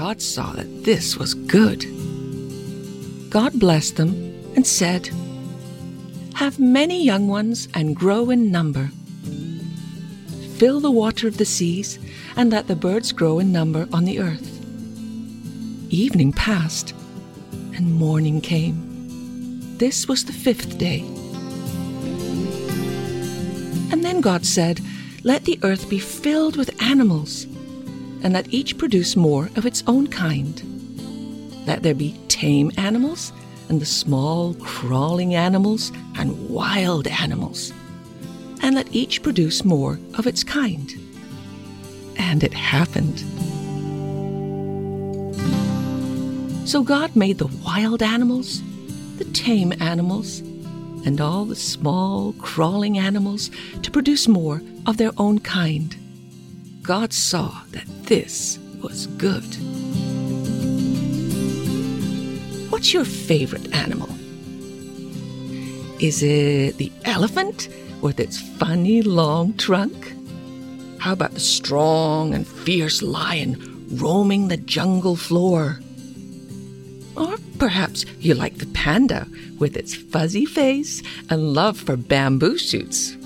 God saw that this was good. God blessed them and said, Have many young ones and grow in number. Fill the water of the seas and let the birds grow in number on the earth. Evening passed and morning came. This was the fifth day. And then God said, Let the earth be filled with animals, and let each produce more of its own kind. Let there be tame animals, and the small crawling animals, and wild animals. And let each produce more of its kind. And it happened. So God made the wild animals, the tame animals, and all the small crawling animals to produce more of their own kind. God saw that this was good. What's your favorite animal? Is it the elephant with its funny long trunk? How about the strong and fierce lion roaming the jungle floor? Or perhaps you like the panda with its fuzzy face and love for bamboo shoots.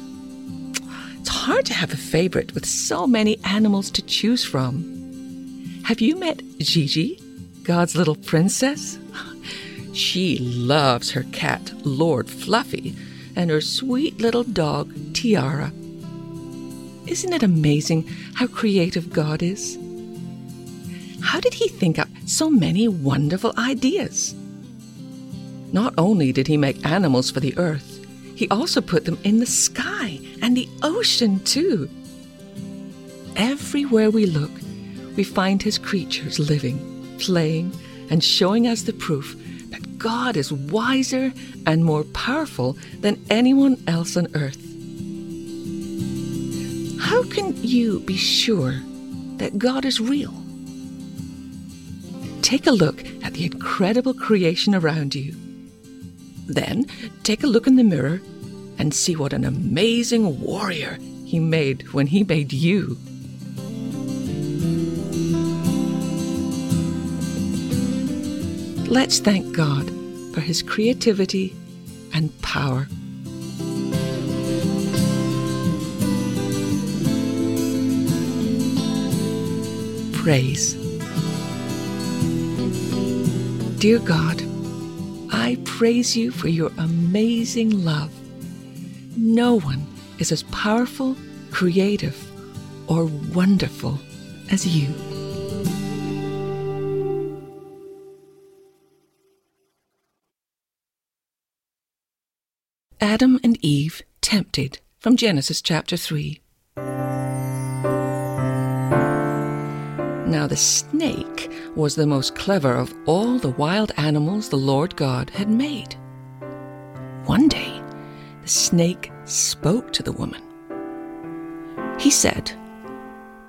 Hard to have a favorite with so many animals to choose from. Have you met Gigi, God's little princess? She loves her cat, Lord Fluffy, and her sweet little dog, Tiara. Isn't it amazing how creative God is? How did he think up so many wonderful ideas? Not only did he make animals for the earth, he also put them in the sky and the ocean, too. Everywhere we look, we find his creatures living, playing, and showing us the proof that God is wiser and more powerful than anyone else on earth. How can you be sure that God is real? Take a look at the incredible creation around you. Then take a look in the mirror and see what an amazing warrior he made when he made you. Let's thank God for his creativity and power. Praise. Dear God, I praise you for your amazing love. No one is as powerful, creative, or wonderful as you. Adam and Eve tempted from Genesis chapter 3. Now the snake was the most clever of all the wild animals the Lord God had made. One day, the snake spoke to the woman. He said,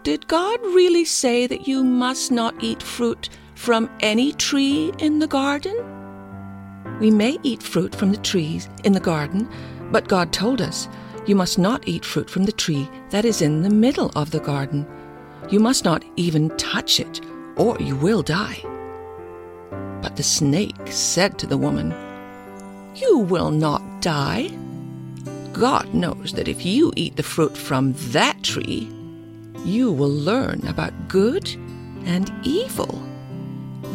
Did God really say that you must not eat fruit from any tree in the garden? We may eat fruit from the trees in the garden, but God told us, You must not eat fruit from the tree that is in the middle of the garden. You must not even touch it, or you will die. But the snake said to the woman, You will not die. God knows that if you eat the fruit from that tree, you will learn about good and evil.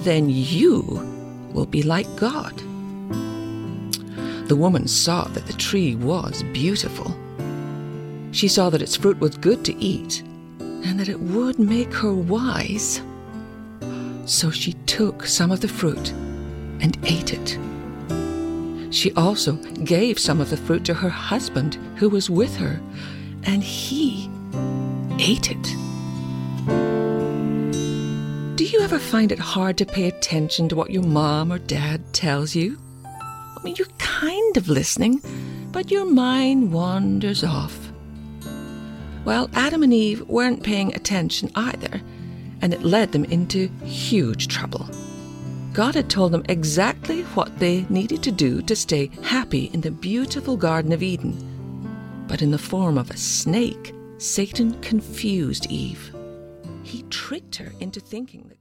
Then you will be like God. The woman saw that the tree was beautiful. She saw that its fruit was good to eat and that it would make her wise. So she took some of the fruit and ate it. She also gave some of the fruit to her husband who was with her, and he ate it. Do you ever find it hard to pay attention to what your mom or dad tells you? I mean, you're kind of listening, but your mind wanders off. Well, Adam and Eve weren't paying attention either, and it led them into huge trouble. God had told them exactly what they needed to do to stay happy in the beautiful Garden of Eden. But in the form of a snake, Satan confused Eve. He tricked her into thinking that